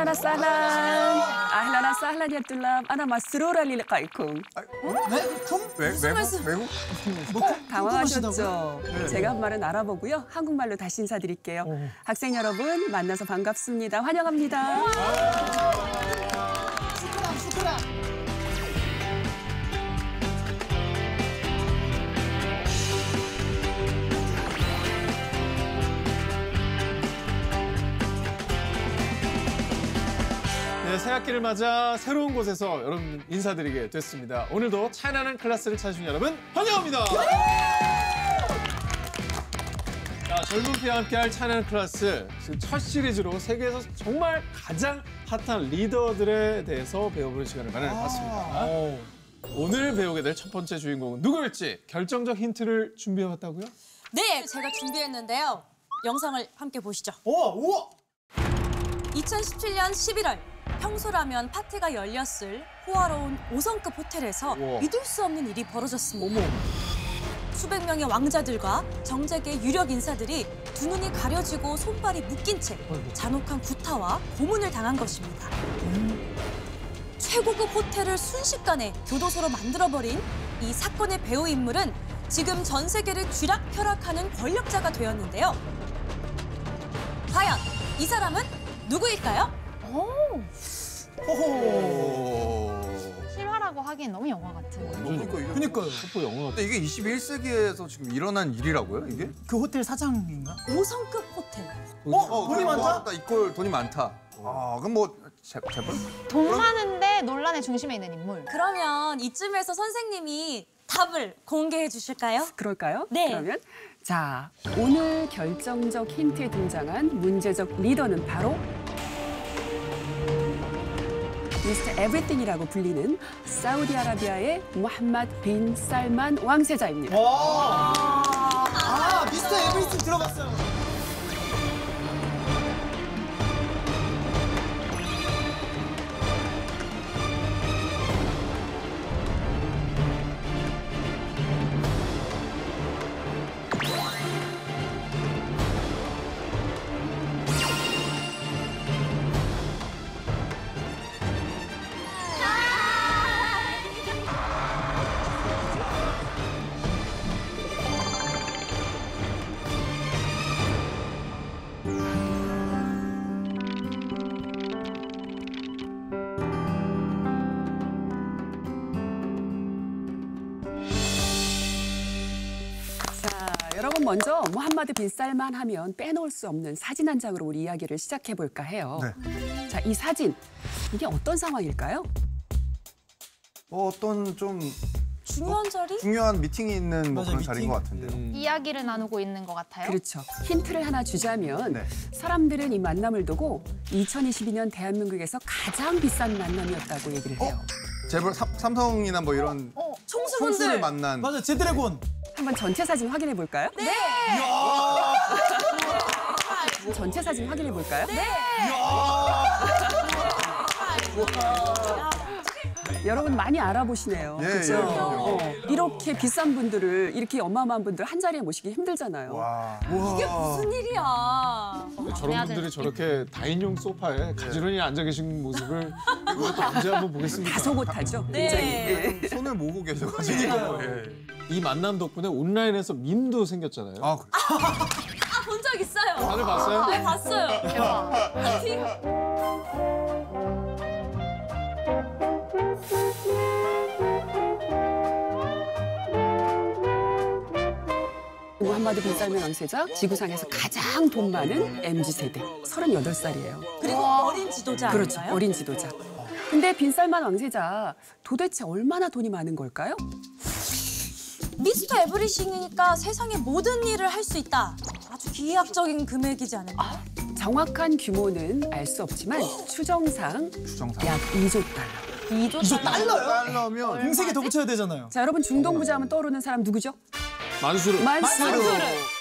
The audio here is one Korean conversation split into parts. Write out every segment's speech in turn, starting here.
وسهلا اهلا وسهلا اهلا وسهلا اهلا وسهلا يا طلاب انا مسروره للقائكم 네? 품? 외, 외국? 외국? 뭐 당황하셨죠? 제가 한 말은 알아보고요. 한국말로 다시 인사드릴게요. 학생 여러분 만나서 반갑습니다. 환영합니다. 새학기를 맞아 새로운 곳에서 여러분 인사드리게 됐습니다. 오늘도 차이나는 클래스를 찾으신 여러분 환영합니다. 자, 젊은 피와 함께할 차이나는 클래스 지금 첫 시리즈로 세계에서 정말 가장 핫한 리더들에 대해서 배워보는 시간을 마련해봤습니다. 오늘 배우게 될 첫 번째 주인공은 누구일지 결정적 힌트를 준비해왔다고요? 네, 제가 준비했는데요. 영상을 함께 보시죠. 우와 우와. 2017년 11월 평소라면 파티가 열렸을 호화로운 5성급 호텔에서 우와. 믿을 수 없는 일이 벌어졌습니다. 수백 명의 왕자들과 정재계 유력 인사들이 두 눈이 가려지고 손발이 묶인 채 잔혹한 구타와 고문을 당한 것입니다. 최고급 호텔을 순식간에 교도소로 만들어버린 이 사건의 배후 인물은 지금 전 세계를 쥐락펴락하는 권력자가 되었는데요. 과연 이 사람은 누구일까요? 호호. 실화라고 하기엔 너무 영화 같은. 그러니까 이게, 그니까요. 뽀뽀 영어 같아. 근데 이게 21세기에서 지금 일어난 일이라고요, 이게? 그 호텔 사장인가? 5성급 호텔. 어? 돈이 뭐 많다? 이꼴 돈이 많다. 아, 그럼 뭐 재, 재벌? 돈 많은데 논란의 중심에 있는 인물. 그러면 이쯤에서 선생님이 답을 공개해 주실까요? 그럴까요? 네. 그러면 자 오늘 결정적 힌트에 등장한 문제적 리더는 바로 미스터 에브리띵이라고 불리는 사우디아라비아의 무함마드 빈 살만 왕세자입니다. 와. 아 미스터 에브리슨 들어봤어요. 먼저 무함마드 빈 살만 하면 빼놓을 수 없는 사진 한 장으로 우리 이야기를 시작해 볼까 해요. 네. 자, 이 사진 이게 어떤 상황일까요? 어, 어떤 좀 중요한 자리? 중요한 미팅이 있는 뭐 맞아요, 그런 자리인 미팅. 것 같은데요. 음. 이야기를 나누고 있는 것 같아요. 그렇죠. 힌트를 하나 주자면 네. 사람들은 이 만남을 두고 2022년 대한민국에서 가장 비싼 만남이었다고 얘기를 해요. 재벌 삼, 삼성이나 뭐 이런 어, 총수분들. 총수를 만난 맞아 제드래곤. 한번 전체 사진 확인해 볼까요? 네. 전체 사진 확인해 볼까요? 네. 여러분 많이 알아보시네요. 예, 그렇죠? 예, 어, 이렇게 비싼 분들을 이렇게 어마어마한 분들 한 자리에 모시기 힘들잖아요. 와. 이게 무슨 일이야? 저런 분들이 저렇게 다인용 소파에 가지런히 앉아 계신 모습을 이것도 언제 한번 보겠습니다. 다소곳하죠. 네. 굉장히. 예. 손을 모으고 계셔가지고. 예. 이 만남 덕분에 온라인에서 밈도 생겼잖아요. 아, 그- 아, 본 적 있어요. 다들 봤어요? 네, 봤어요. 대박. 무함마드 빈 살만 왕세자 지구상에서 가장 돈 많은 MZ 세대 38살이에요. 그리고 어린 지도자 그렇죠. 아닌가요? 어린 지도자. 근데 빈 살만 왕세자 도대체 얼마나 돈이 많은 걸까요? 미스터 에브리싱이니까 세상의 모든 일을 할 수 있다. 아주 기하학적인 금액이지 않을까요? 정확한 규모는 알 수 없지만 추정상 주정상. 약 2조 달러. 2조 이조 달러요? 달러면 공세기 더 붙여야 되잖아요. 자, 여러분 중동 부자 하면 떠오르는 사람 누구죠? 만수르. 만수르. 이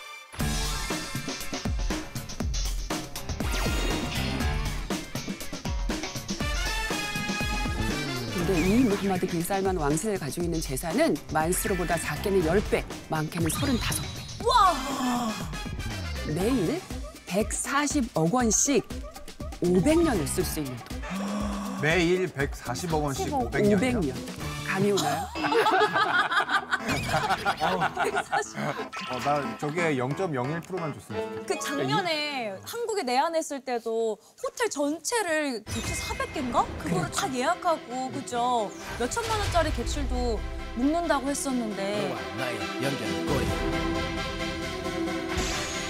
무함마드 빈 살만 왕세를 가지고 있는 재산은 만수르보다 작게는 10배, 많게는 35배. 와, 매일 140억 원씩 500년을 쓸 수 있는 돈. 매일 140억 원씩 500년이요? 500년. 감이 오나요? 어, 나 저게 0.01%만 줬으면 좋겠어. 그 작년에 한국에 내한했을 때도 호텔 전체를 객실 400개인가? 그거를 다 예약하고 그죠? 몇 천만 원짜리 객실도 묵는다고 했었는데 나의 연결고리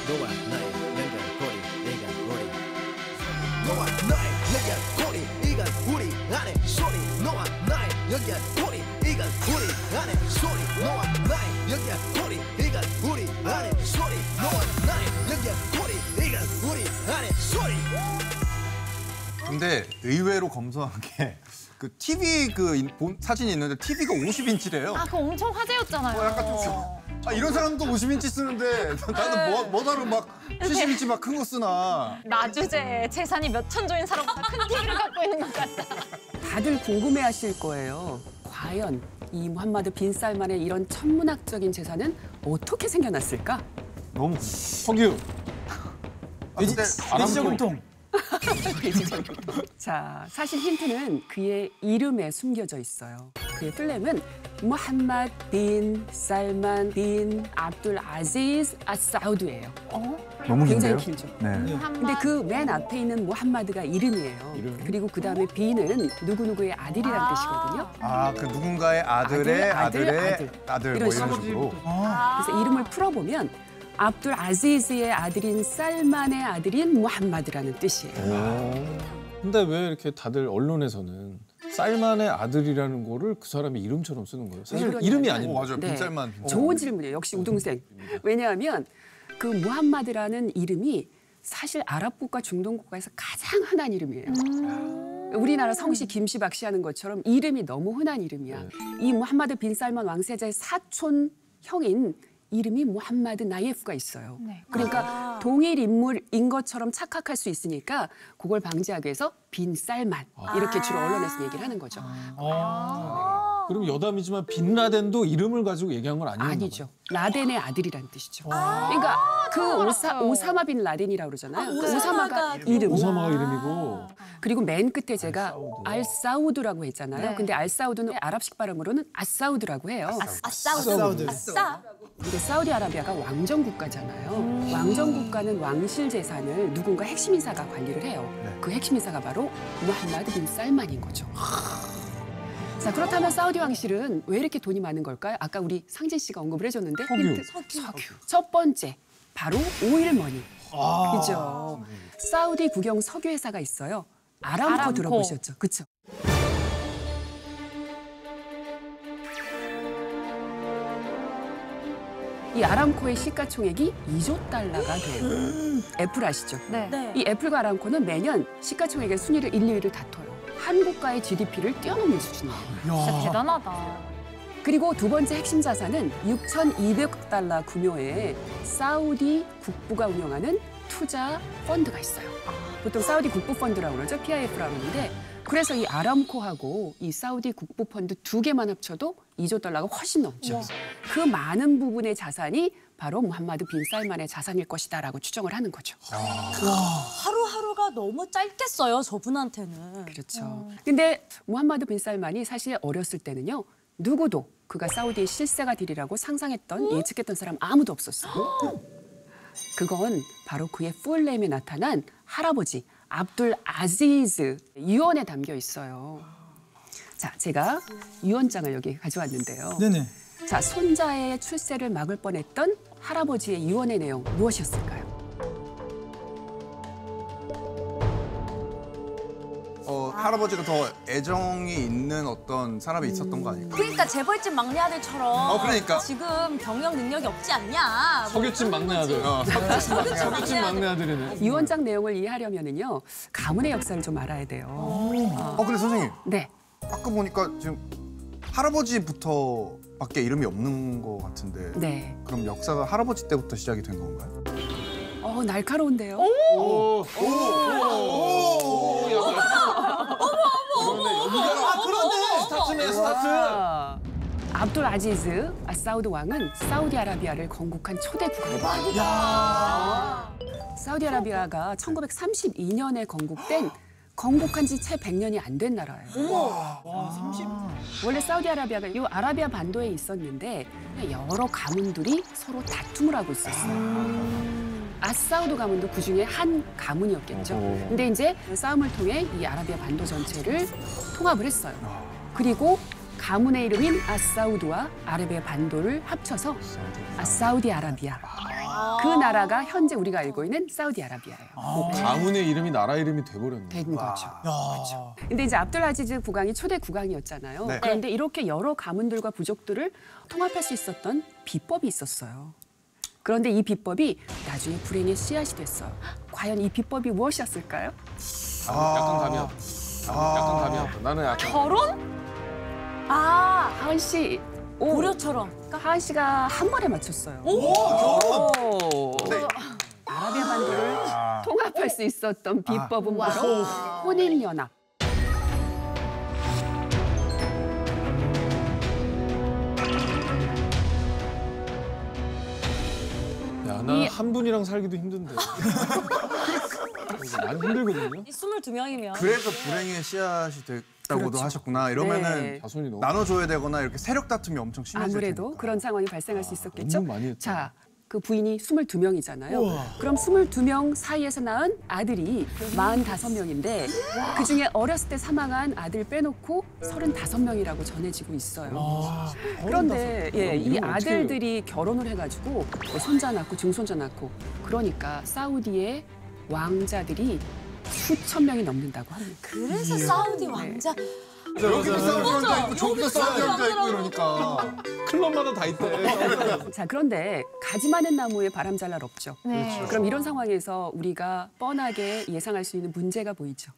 너와 나의 연결고리 이건 우리 너와 나의 연결고리 이건 우리 안에 소리 나의 연결고리 이건 우리 안에 소리 너와 나의 연결고리 이건 우리 안에 소리 너와 나의 연결고리 이건 우리 안에 소리 근데 의외로 검소한 게 그 TV 그 인- 본- 사진이 있는데 TV가 50인치래요. 아, 그거 엄청 화제였잖아요. 어, 약간 좀 아, 이런 사람도 50인치 쓰는데 나는 뭐, 뭐하러 막 70인치 막 큰 거 쓰나. 나주제 재산이 몇 천조인 사람보다 큰 TV를 갖고 있는 것 같다. 다들 궁금해하실 거예요. 과연 이 무함마드 빈 살만의 이런 천문학적인 재산은 어떻게 생겨났을까? 너무 석유. 아, 근데 일시저금통. 자, 사실 힌트는 그의 이름에 숨겨져 있어요. 그의 풀네임은 무함마드 빈 살만 빈 압둘 아지즈 아사우드예요. 너무 굉장히 긴데요? 길죠. 네. 근데 그 맨 앞에 있는 무함마드가 이름이에요. 이름? 그리고 그 다음에 빈은 누구 누구의 아들이란 뜻이거든요. 아, 그 누군가의 아들의 아들, 아들의 아들, 아들, 이런 뭐 이런 식으로. 식으로. 그래서 이름을 풀어보면 압둘 아지즈의 아들인 살만의 아들인 무함마드라는 뜻이에요. 근데 왜 이렇게 다들 언론에서는 쌀만의 아들이라는 거를 그 사람의 이름처럼 쓰는 거예요? 사실 이름이 오, 아닌데. 맞아요. 네. 빈살만 빈살. 좋은 질문이에요. 역시 우등생. 왜냐하면 그 무함마드라는 이름이 사실 아랍 국가 중동 국가에서 가장 흔한 이름이에요. 우리나라 성씨 김씨 박씨 하는 것처럼 이름이 너무 흔한 이름이야. 이 무함마드 빈 살만 왕세자의 사촌 형인 이름이 무함마드 나예프가 있어요. 네. 그러니까 동일 인물인 것처럼 착각할 수 있으니까 그걸 방지하기 위해서 빈 살만 이렇게 주로 언론에서 얘기를 하는 거죠. 그럼 여담이지만 빈 라덴도 이름을 가지고 얘기한 건 아니었나 아니죠. 라덴의 아들이라는 뜻이죠. 그러니까 그 오사, 오사마 빈 라덴이라고 그러잖아요. 그 오사마가 오사마가 이름. 오사마가 이름이고. 그리고 맨 끝에 제가 알사우드 라고 했잖아요. 네. 근데 알사우드는 아랍식 발음으로는 아사우드라고 해요. 아싸우드. 아싸우드. 아싸. 근데 사우디아라비아가 왕정 국가잖아요. 왕정 국가는 왕실 재산을 누군가 핵심 인사가 관리를 해요. 그 핵심 인사가 바로 무함마드 빈 살만인 거죠. 자 그렇다면 사우디 왕실은 왜 이렇게 돈이 많은 걸까요? 아까 우리 상진 씨가 언급을 해줬는데 석유. 힌트. 석유. 첫 번째 바로 오일머니. 그죠. 사우디 국영 석유 회사가 있어요. 아람코, 아람코. 들어보셨죠? 그렇죠. 이 아람코의 시가총액이 2조 달러가 돼요. 애플 아시죠? 네. 네. 이 애플과 아람코는 매년 시가총액의 순위를 1, 2위를 다퉈요. 한국가의 GDP를 뛰어넘는 수준이에요. 진짜 대단하다. 그리고 두 번째 핵심 자산은 6,200억 달러 규모의 사우디 국부가 운영하는 투자 펀드가 있어요. 보통 사우디 국부 펀드라고 그러죠. PIF라고 하는데 그래서 이 아람코하고 이 사우디 국부 펀드 두 개만 합쳐도 2조 달러가 훨씬 넘죠. 그 많은 부분의 자산이 바로 무함마드 빈 살만의 자산일 것이다라고 추정을 하는 거죠. 하루하루가 너무 짧겠어요, 저분한테는. 그렇죠. 근데 무함마드 빈 살만이 사실 어렸을 때는요. 누구도 그가 사우디의 실세가 되리라고 상상했던 예측했던 사람 아무도 없었어요. 그건 바로 그의 풀네임에 나타난 할아버지 압둘 아지즈 유언에 담겨 있어요. 자, 제가 유언장을 여기 가져왔는데요. 네네. 자, 손자의 출세를 막을 뻔했던 할아버지의 유언의 내용 무엇이었을까요? 할아버지가 더 애정이 있는 어떤 사람이 있었던 거 아닐까? 그러니까 재벌집 막내 아들처럼 어, 그러니까. 지금 경영 능력이 없지 않냐. 뭐 석유집 막내 아들. 어, 석유집 막내 아들이네. 유언장 내용을 이해하려면은요 가문의 역사를 좀 알아야 돼요. 어, 근데 선생님, 네, 아까 보니까 지금 할아버지부터밖에 이름이 없는 것 같은데. 네. 그럼 역사가 할아버지 때부터 시작이 된 건가요? 어 날카로운데요. 오. 아, 그런데. 스타트네, 스타트. 와. 압둘 아지즈 아사우드 왕은 사우디아라비아를 건국한 초대. 야. 사우디아라비아가 1932년에 건국된 건국한 지 채 100년이 안 된 나라예요. 와, 30. 원래 사우디아라비아가 이 아라비아 반도에 있었는데 여러 가문들이 서로 다툼을 하고 있었어요. 아 사우드 가문도 그 중에 한 가문이었겠죠. 어허. 근데 이제 그 싸움을 통해 이 아라비아 반도 전체를 통합을 했어요. 그리고 가문의 이름인 아사우드와 아라비아 반도를 합쳐서 아사우디 아라비아. 그 나라가 현재 우리가 알고 있는 사우디아라비아예요. 가문의 이름이 나라 이름이 돼버렸네. 된 거죠. 야. 근데 이제 압둘 아지즈 국왕이 초대 국왕이었잖아요. 네. 그런데 이렇게 여러 가문들과 부족들을 통합할 수 있었던 비법이 있었어요. 그런데 이 비법이 나중에 불행의 씨앗이 됐어요. 과연 이 비법이 무엇이었을까요? 약간 감이 왔다. 약간 감이 왔다. 나는 약간 결혼? 아, 하은 씨. 오, 고려처럼. 하은 씨가 한 번에 맞췄어요. 오, 결혼. 오. 아라비아 반도를 통합할 수 있었던 비법은 바로 혼인 연합. 야, 나한 분이랑 살기도 힘든데. 많이 힘들거든요. 이 22명이면. 그래서 불행의 씨앗이 됐다고도 그렇죠. 하셨구나. 이러면은 네. 자손이 너무 나눠줘야 되거나 이렇게 세력 다툼이 엄청 심해질 아무래도 테니까. 그런 상황이 발생할 수 있었겠죠. 너무 많이 했다. 자, 그 부인이 22명이잖아요. 우와. 그럼 22명 사이에서 낳은 아들이 45명인데 그중에 어렸을 때 사망한 아들 빼놓고 35명이라고 전해지고 있어요. 아, 그런데 예, 이 아들들이 결혼을 해가지고 뭐 손자 낳고 증손자 낳고 그러니까 사우디의 왕자들이 수천 명이 넘는다고 합니다. 그래서 사우디 왕자. 여기도 싸우는 왕자 있고 저기도 싸우는 왕자 있고. 이러니까. 클럽마다 다 있대. 자, 그런데 가지 많은 나무에 바람 잘 날 없죠. 네. 그럼 이런 상황에서 우리가 뻔하게 예상할 수 있는 문제가 보이죠.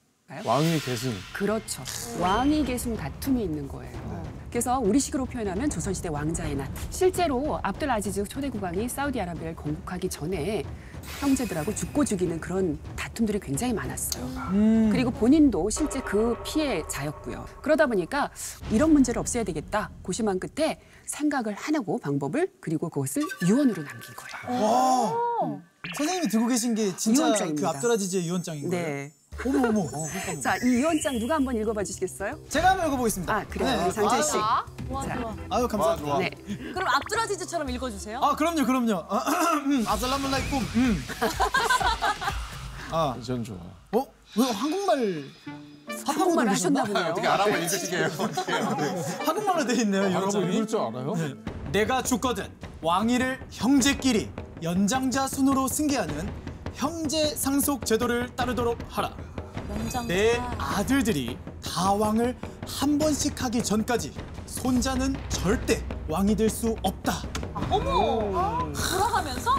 왕위 계승. 그렇죠. 왕위 계승 다툼이 있는 거예요. 그래서 우리식으로 표현하면 조선시대 왕자의 난. 실제로 압둘 아지즈 초대 국왕이 사우디아라비아를 건국하기 전에 형제들하고 죽고 죽이는 그런 다툼들이 굉장히 많았어요. 그리고 본인도 실제 그 피해자였고요. 그러다 보니까 이런 문제를 없애야 되겠다 고심한 끝에 생각을 하고 방법을 그리고 그것을 유언으로 남긴 거예요. 와. 선생님이 들고 계신 게 진짜 유언장입니다. 그 압도라지즈의 유언장인 거예요? 네. 어머 어머. 자, 이 유언장 누가 한번 읽어봐 주시겠어요? 제가 한번 읽어보겠습니다. 아, 그래요. 장재 씨. 아, 좋아, 자. 좋아. 아유 감사합니다. 좋아. 네. 그럼 압두라지즈처럼 읽어주세요. 아 그럼요 그럼요. 아살라말라이쿰. 음. 아, 전 좋아. 어? 왜 한국말 한국말 하셨나 보네요. 어떻게 알아보 읽으시게요? 한국말로 돼 있네요. 알아보 유언장이. 읽을 줄 알아요? 내가 죽거든 왕위를 형제끼리 연장자 순으로 승계하는 형제 상속 제도를 따르도록 하라. 연장. 내 아들들이 다 왕을 한 번씩 하기 전까지 손자는 절대 왕이 될 수 없다. 어머! 돌아가면서?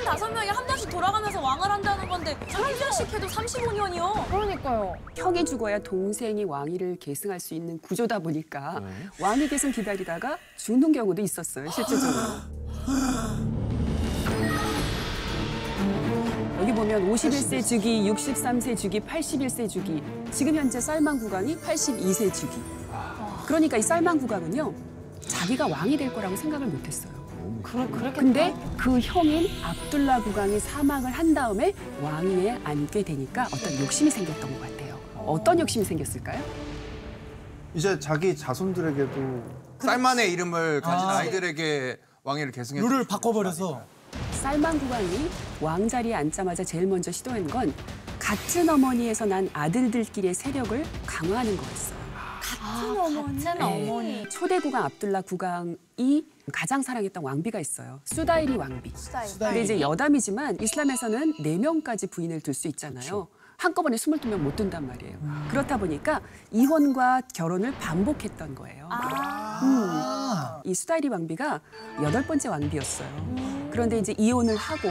35명이 한 번씩 돌아가면서 왕을 한다는 건데 1년씩 해도 35년이요. 그러니까요. 형이 죽어야 동생이 왕위를 계승할 수 있는 구조다 보니까 왕위 계승 기다리다가 죽는 경우도 있었어요, 실제적으로. 여기 보면 51세 주기, 63세 주기, 81세 주기, 지금 현재 쌀만 국왕이 82세 주기. 그러니까 이 쌀만 국왕은요, 자기가 왕이 될 거라고 생각을 못 했어요. 그래, 그렇겠다. 근데 그 형인 압둘라 국왕이 사망을 한 다음에 왕위에 앉게 되니까 어떤 욕심이 생겼던 것 같아요. 어떤 욕심이 생겼을까요? 이제 자기 자손들에게도 쌀만의 이름을 가진 아. 아이들에게 왕위를 계승해 룰을 바꿔버려서 쌀만 국왕이 왕자리에 앉자마자 제일 먼저 시도한 건 같은 어머니에서 난 아들들끼리의 세력을 강화하는 거였어요. 같은 어머니. 같은 네. 어머니. 초대 국왕 압둘라 국왕이 가장 사랑했던 왕비가 있어요. 수다이리 왕비. 스타일. 근데 이제 여담이지만 이슬람에서는 네명까지 부인을 둘수 있잖아요. 한꺼번에 22명 못 둔단 말이에요. 그렇다 보니까 이혼과 결혼을 반복했던 거예요. 음. 이 수다이리 왕비가 여덟 번째 왕비였어요. 그런데 이제 이혼을 하고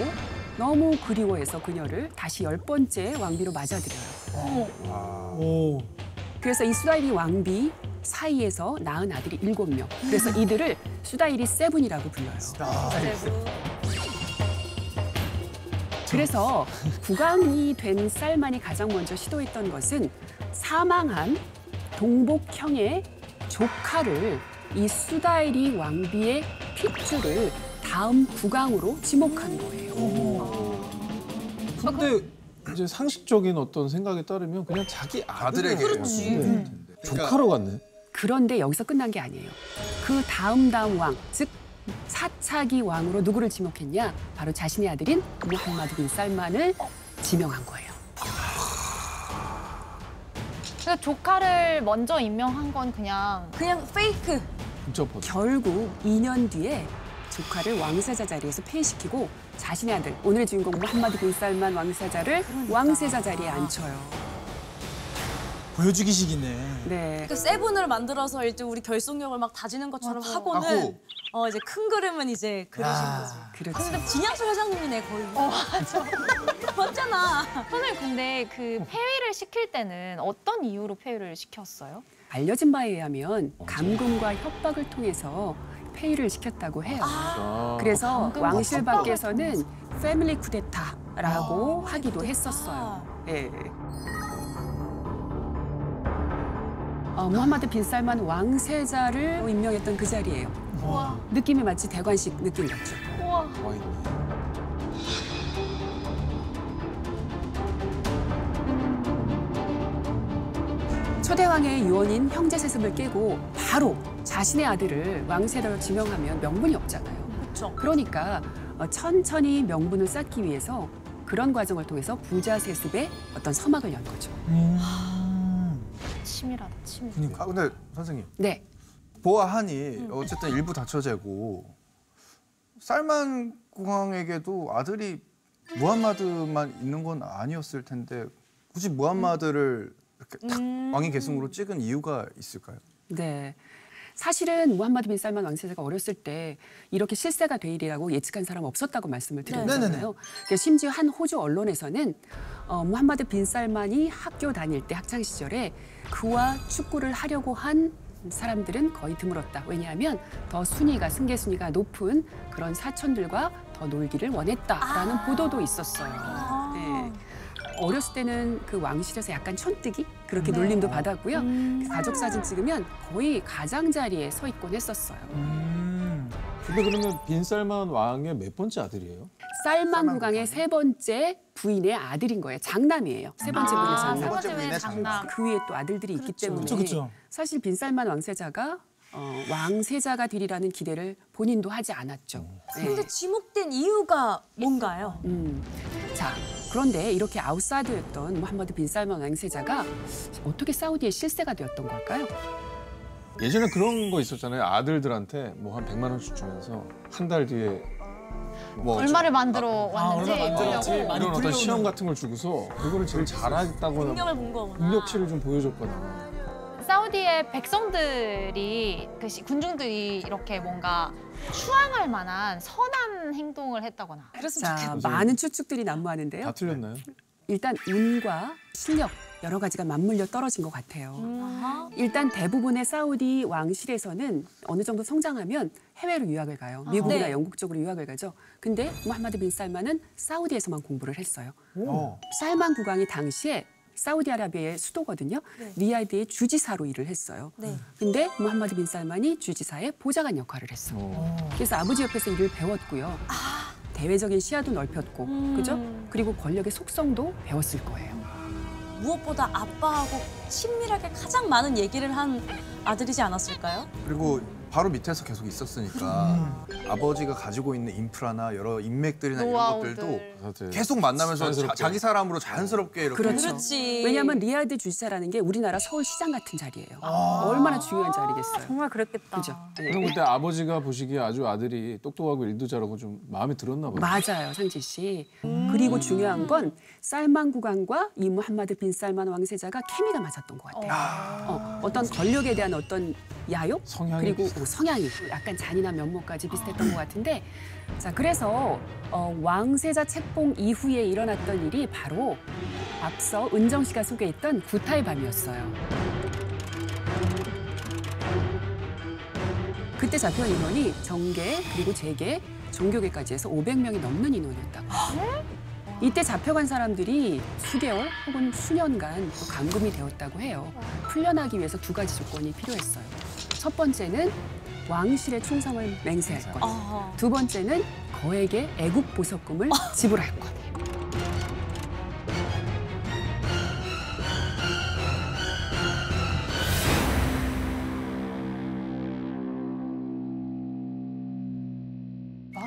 너무 그리워해서 그녀를 다시 열 번째 왕비로 맞아들여요. 오. 그래서 이 수다이리 왕비 사이에서 낳은 아들이 일곱 명. 그래서 이들을 수다이리 세븐이라고 불러요. 그래서 국왕이 된 쌀만이 가장 먼저 시도했던 것은 사망한 동복형의 조카를 이 수다이리 왕비의 핏줄을 다음 국왕으로 지목한 거예요. 근데 이제 상식적인 어떤 생각에 따르면 그냥 자기 아들에게 그렇지. 네. 음. 조카로 갔네. 그런데 여기서 끝난 게 아니에요. 그 다음 다음 왕, 즉 사차기 왕으로 누구를 지목했냐? 바로 자신의 아들인 무함마드 빈 살만을 지명한 거예요. 그 조카를 먼저 임명한 건 그냥 그냥 페이크. 결국 2년 뒤에 조카를 왕세자 자리에서 폐위시키고 자신의 아들, 오늘의 주인공 무함마드 빈 살만 왕세자를 왕세자 자리에 앉혀요. 보여주기식이네. 네. 그 세븐을 만들어서 이제 우리 결속력을 막 다지는 것처럼 하고는 하고. 어 이제 큰 그림은 이제 그리신 거지. 그렇죠. 근데 진양수 회장님이네 거의. 어 맞아. 맞잖아. 선생님 근데 그 폐위를 시킬 때는 어떤 이유로 폐위를 시켰어요? 알려진 바에 의하면 감금과 협박을 통해서 폐위를 시켰다고 해요. 아. 그래서 감금과 왕실 협박을 밖에서는 패밀리 쿠데타라고 하기도 했었어요. 예. 어, 무함마드 빈 살만 왕세자를 임명했던 그 자리예요. 우와, 느낌이 마치 대관식 느낌 같죠. 우와. 초대왕의 유언인 형제 세습을 깨고 바로 자신의 아들을 왕세자로 지명하면 명분이 없잖아요. 그렇죠. 그러니까 어, 천천히 명분을 쌓기 위해서 그런 과정을 통해서 부자 세습에 어떤 서막을 연 거죠. 음. 치밀하다, 치밀. 아 근데 선생님 네. 보아하니 어쨌든 일부 다처제고 살만 국왕에게도 아들이 무함마드만 있는 건 아니었을 텐데 굳이 무함마드를 음. 왕위 계승으로 찍은 이유가 있을까요? 네. 사실은 무함마드 빈 살만 왕세자가 어렸을 때 이렇게 실세가 되리라고 예측한 사람 없었다고 말씀을. 드렸잖아요. 그러니까 심지어 한 호주 언론에서는 어, 무함마드 빈 살만이 학교 다닐 때 학창 시절에 그와 축구를 하려고 한 사람들은 거의 드물었다. 왜냐하면 더 순위가 승계 순위가 높은 그런 사촌들과 더 놀기를 원했다라는 아. 보도도 있었어요. 아. 네. 어렸을 때는 그 왕실에서 약간 촌뜨기 그렇게 네. 놀림도 받았고요. 음. 가족 사진 찍으면 거의 가장자리에 서 있곤 했었어요. 음. 근데 그러면 빈살만 왕의 몇 번째 아들이에요? 쌀만 국왕의? 세 번째 부인의 아들인 거예요. 장남이에요. 세 번째 부인의 아, 세 장남. 번째 부인의 장남. 장남. 그 위에 또 아들들이 있기 그렇죠. 때문에 그쵸, 그쵸. 사실 빈살만 왕세자가 어, 왕세자가 되리라는 기대를 본인도 하지 않았죠. 네. 근데 지목된 이유가 뭔가요? 음. 자, 그런데 이렇게 아웃사이더였던 무함마드 빈 살만 왕세자가 어떻게 사우디의 실세가 되었던 걸까요? 예전에 그런 거 있었잖아요. 아들들한테 뭐 한 100만 원씩 주면서 한 달 뒤에 뭐 얼마를 만들어 아, 왔는지 얼마 만들었지? 보려고. 많이 이런 어떤 풀려오는. 시험 같은 걸 주고서 그거를 제일 잘하겠다고 능력을 본 거구나. 능력치를 좀 보여줬거든요. 사우디의 백성들이 그 시- 군중들이 이렇게 뭔가 추앙할 만한 선한 행동을 했다거나 그랬으면 자, 좋겠다. 많은 추측들이 난무하는데요. 다 틀렸나요? 일단 운과 실력 여러 가지가 맞물려 떨어진 것 같아요. 아하. 일단 대부분의 사우디 왕실에서는 어느 정도 성장하면 해외로 유학을 가요. 미국이나 네. 영국 쪽으로 유학을 가죠. 근데 무함마드 빈 살만은 사우디에서만 공부를 했어요. 어. 살만 국왕이 당시에 사우디아라비아의 수도거든요. 네. 리야드의 주지사로 일을 했어요. 네. 근데 무함마드 빈 살만이 주지사의 보좌관 역할을 했어. 어. 그래서 아버지 옆에서 일을 배웠고요. 대외적인 시야도 넓혔고, 음. 그죠? 그리고 권력의 속성도 배웠을 거예요. 무엇보다 아빠하고 친밀하게 가장 많은 얘기를 한 아들이지 않았을까요? 그리고 바로 밑에서 계속 있었으니까 아버지가 가지고 있는 인프라나 여러 인맥들이나 이런 노하우들. 것들도 다들 계속 만나면서 자. 자기 사람으로 자연스럽게 이렇게 그렇죠. 그렇지. 왜냐하면 리야드 주지사라는 게 우리나라 서울시장 같은 자리예요. 아. 얼마나 중요한 자리겠어요. 정말 그랬겠다. 그죠? 그럼 그때 아버지가 보시기에 아주 아들이 똑똑하고 일도 잘하고 좀 마음에 들었나 봐요. 맞아요, 상진 씨. 그리고 중요한 건 살만 국왕과 이 무함마드 빈 살만 왕세자가 케미가 맞았던 것 같아요. 어, 어 떤 권력에 대한 어떤 야욕 성향이 그리고 어, 성향이 약간 잔인한 면모까지 비슷했던 것 같은데 자 그래서 어, 왕세자 책봉 이후에 일어났던 일이 바로 앞서 은정 씨가 소개했던 구타의 밤이었어요. 그때 잡혀온 인원이 정계 그리고 재계 종교계까지 해서 500명이 넘는 인원이었다고. 이때 잡혀간 사람들이 수개월 혹은 수년간 또 감금이 되었다고 해요. 풀려나기 위해서 두 가지 조건이 필요했어요. 첫 번째는 왕실의 충성을 맹세할 것. 아, 두 번째는 거액의 애국 보석금을 지불할 것.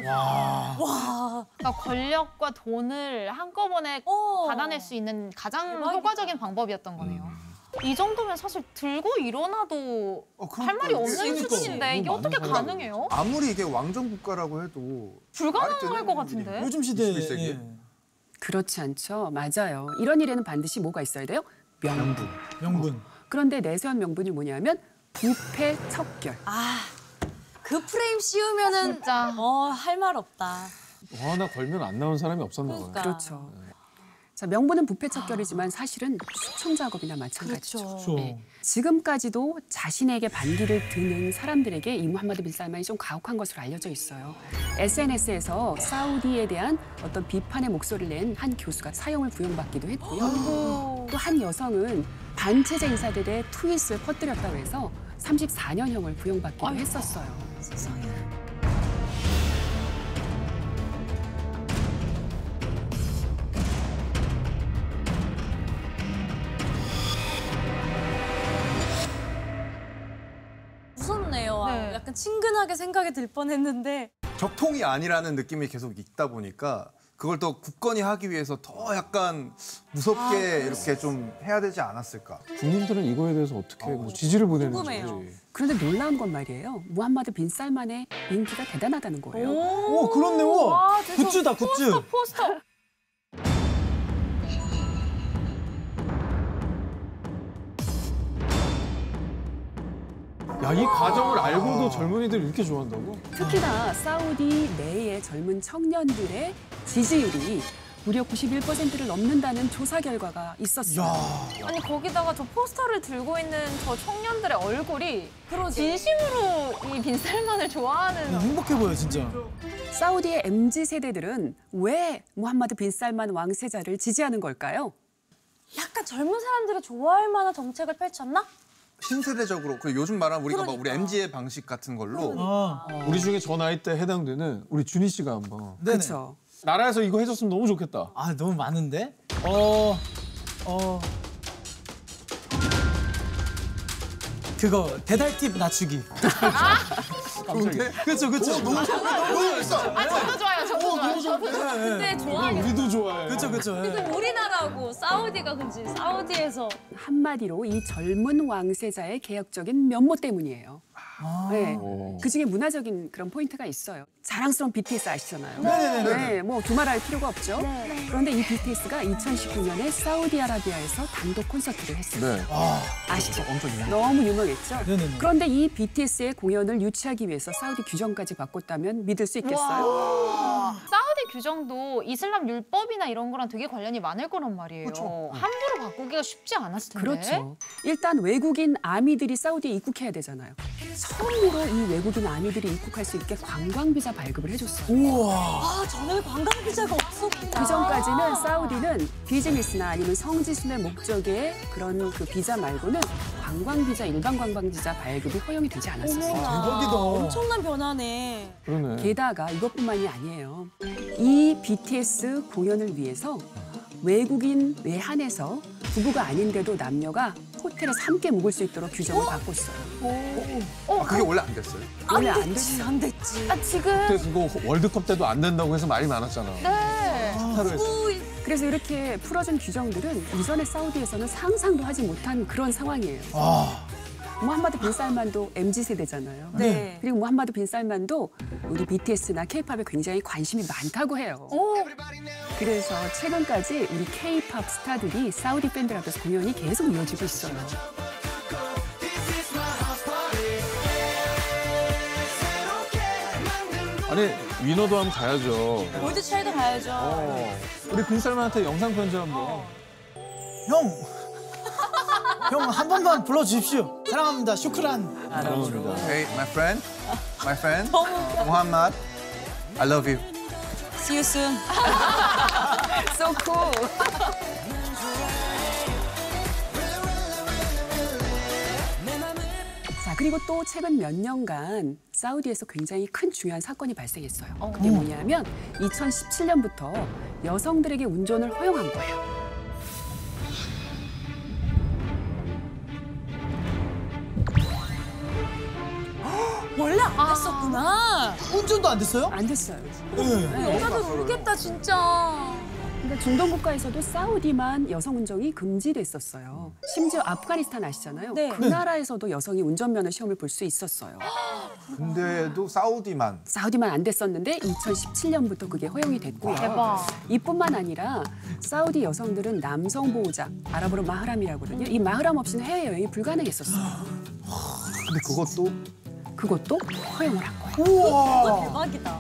와. 그러니까 권력과 돈을 한꺼번에 어. 받아낼 수 있는 가장 대박이다. 효과적인 방법이었던 거네요. 이 정도면 사실 들고 일어나도 어, 할 말이 없는 그러니까. 수준인데 이게 너무 어떻게 가능해요? 아무리 이게 왕정 국가라고 해도 불가능할 것 같은데. 요즘 시대에 21세기에? 예. 그렇지 않죠. 맞아요. 이런 일에는 반드시 뭐가 있어야 돼요? 명분. 명분. 그런데 내세운 명분이 뭐냐면 부패 척결. 아, 그 프레임 씌우면은 진짜. 어, 할 말 없다. 뭐 하나 걸면 안 나온 사람이 없었나 봐요. 그러니까. 그렇죠. 자, 명분은 부패 척결이지만 사실은 수청 작업이나 마찬가지죠. 그렇죠. 그렇죠. 지금까지도 자신에게 반기를 드는 사람들에게 이 무함마드 빈 살만이 좀 가혹한 것으로 알려져 있어요. SNS에서 사우디에 대한 어떤 비판의 목소리를 낸 한 교수가 사형을 구형받기도 했고요. 또 한 여성은 반체제 인사들의 트윗을 퍼뜨렸다고 해서 34년형을 구형받기도 했었어요. 친근하게 생각이 들 뻔했는데 적통이 아니라는 느낌이 계속 있다 보니까 그걸 더 굳건히 하기 위해서 더 약간 무섭게 아, 이렇게 좀 해야 되지 않았을까. 국민들은 이거에 대해서 어떻게 뭐 지지를 보내는지. 궁금해요. 그런데 놀라운 건 말이에요. 무함마드 빈 살만의 인기가 대단하다는 거예요. 오, 그렇네. 와. 와, 진짜 goods다, goods. 포스터, 포스터. 야, 이 과정을 알고도 젊은이들 이렇게 좋아한다고? 특히나 사우디 내의 젊은 청년들의 지지율이 무려 91%를 넘는다는 조사 결과가 있었어요. 야. 아니 거기다가 저 포스터를 들고 있는 저 청년들의 얼굴이 그러지. 진심으로 이 빈살만을 좋아하는 행복해 보여, 진짜. 사우디의 MZ 세대들은 왜 무함마드 빈 살만 왕세자를 지지하는 걸까요? 약간 젊은 사람들이 좋아할 만한 정책을 펼쳤나? 신세대적으로 그 요즘 말하는 우리가 막 우리 그러니까. MZ의 방식 같은 걸로 아. 우리 중에 저 나이 때 해당되는 우리 준희 씨가 한번. 그렇죠. 나라에서 이거 해줬으면 너무 좋겠다. 아, 너무 많은데? 어, 어. 그거 배달팁 낮추기. 깜짝이야. 그렇죠, 그렇죠. 너무 있어. 아 저도 좋아요 저도 좋아요 저도 좋아요 근데 좋아하겠다. 우리도 좋아해. 그렇죠, 그렇죠. 예. 근데 우리나라고 사우디가 그지 사우디에서 한마디로 이 젊은 왕세자의 개혁적인 면모 때문이에요. 네. 오. 그 중에 문화적인 그런 포인트가 있어요. 자랑스러운 BTS 아시잖아요. 네네네. 네, 뭐 두말할 필요가 없죠. 그런데 이 BTS가 2019년에 사우디아라비아에서 단독 콘서트를 했어요. 네. 아, 아시죠? 엄청 유명. 너무 유명했죠. 네네네. 그런데 이 BTS의 공연을 유치하기 위해서 사우디 규정까지 바꿨다면 믿을 수 있겠어요? 사우디 규정도 이슬람 율법이나 이런 거랑 되게 관련이 많을 거란 말이에요. 함부로 바꾸기가 쉽지 않았을 텐데. 그렇죠. 일단 외국인 아미들이 사우디에 입국해야 되잖아요. 처음으로 이 외국인 아미들이 입국할 수 있게 관광 비자 발급을 해줬어요. 우와. 아 전에 관광 비자가 없었구나. 그 전까지는 사우디는 비즈니스나 아니면 성지순의 목적의 그런 그 비자 말고는 관광 비자, 일반 관광 비자 발급이 허용이 되지 않았었어요. 어머나. 대박이다. 엄청난 변화네. 그러네. 게다가 이것뿐만이 아니에요. 이 BTS 공연을 위해서 외국인 외한에서 부부가 아닌데도 남녀가 호텔에서 함께 묵을 수 있도록 규정을 바꿨어요. 아, 그게 원래 안 됐어요. 원래 안 됐지. 안 됐지. 아 지금 그때 그거 월드컵 때도 안 된다고 해서 말이 많았잖아. 네. 카타르에서. 그래서 이렇게 풀어준 규정들은 이전에 사우디에서는 상상도 하지 못한 그런 상황이에요. 아, 무함마드 빈 살만도 MZ 세대잖아요. 네. 그리고 무함마드 빈 살만도 우리 BTS나 K-팝에 굉장히 관심이 많다고 해요. 그래서 최근까지 우리 K-팝 스타들이 사우디 밴드 앞에서 공연이 계속 이어지고 있어요. 아니 위너도 한번 가야죠. 골드 차이도 가야죠. 어. 우리 빈살만한테 영상 편지 한번. 형. 형 한 번만 불러주십시오. 사랑합니다. 슈크란. 감사합니다. Hey, my friend, my friend, Muhammad, I love you. See you soon. So cool. 자, 그리고 또 최근 몇 년간 사우디에서 굉장히 큰 중요한 사건이 발생했어요. 그게 뭐냐면 2017년부터 여성들에게 운전을 허용한 거예요. 원래 안 됐었구나. 운전도 안 됐어요? 안 됐어요. 네. 네. 여자들 울겠다 진짜. 근데 중동 국가에서도 사우디만 여성 운전이 금지됐었어요. 심지어 아프가니스탄 아시잖아요. 네. 그 나라에서도 여성이 운전면허 시험을 볼 수 있었어요. 근데도 사우디만 사우디만 안 됐었는데 2017년부터 그게 허용이 됐고요. 대박. 이뿐만 아니라 사우디 여성들은 남성 보호자, 아랍어로 마흐람이라고 하거든요. 이 마흐람 없이는 해외 여행이 불가능했었어요. 근데 그것도 그것도 허용을 한 거예요. 이거 대박이다.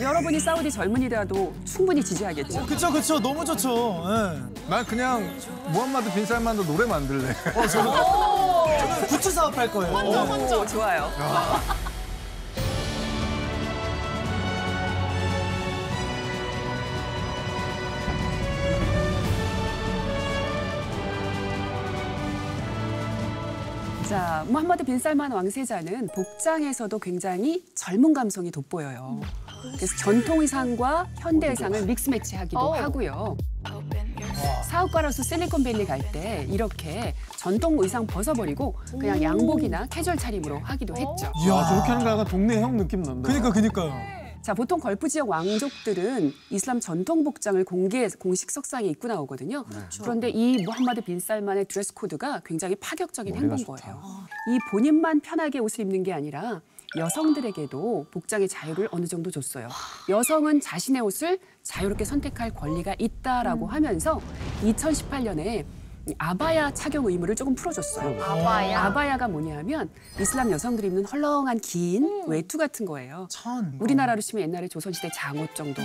여러분이 사우디 젊은이라도 충분히 지지하겠죠. 그쵸 그쵸 너무 좋죠. 예. 난 그냥 무함마드 빈 살만도 노래 만들래. 저는 굿즈 사업할 거예요. 오, 좋아요. 자, 무함마드 빈 살만 왕세자는 복장에서도 굉장히 젊은 감성이 돋보여요. 그래서 전통 의상과 현대 의상을 믹스 매치하기도 오. 하고요. 사업가로서 실리콘밸리 갈 때 이렇게 전통 의상 벗어버리고 그냥 양복이나 캐주얼 차림으로 하기도 했죠. 이야 저렇게 하는 거 약간 동네 형 느낌 난다. 그니까 그니까요. 자, 보통 걸프 지역 왕족들은 이슬람 전통 복장을 공개 공식 석상에 입고 나오거든요. 그런데 이 무함마드 빈 살만의 dress code가 굉장히 파격적인 행보인 거예요. 이 본인만 편하게 옷을 입는 게 아니라 여성들에게도 복장의 자유를 어느 정도 줬어요. 여성은 자신의 옷을 자유롭게 선택할 권리가 있다라고 하면서 2018년에 아바야 착용 의무를 조금 풀어줬어요. 아바야. 아바야가 뭐냐면 이슬람 여성들이 입는 헐렁한 긴 외투 같은 거예요. 천. 우리나라로 치면 옛날에 조선시대 장옷 정도.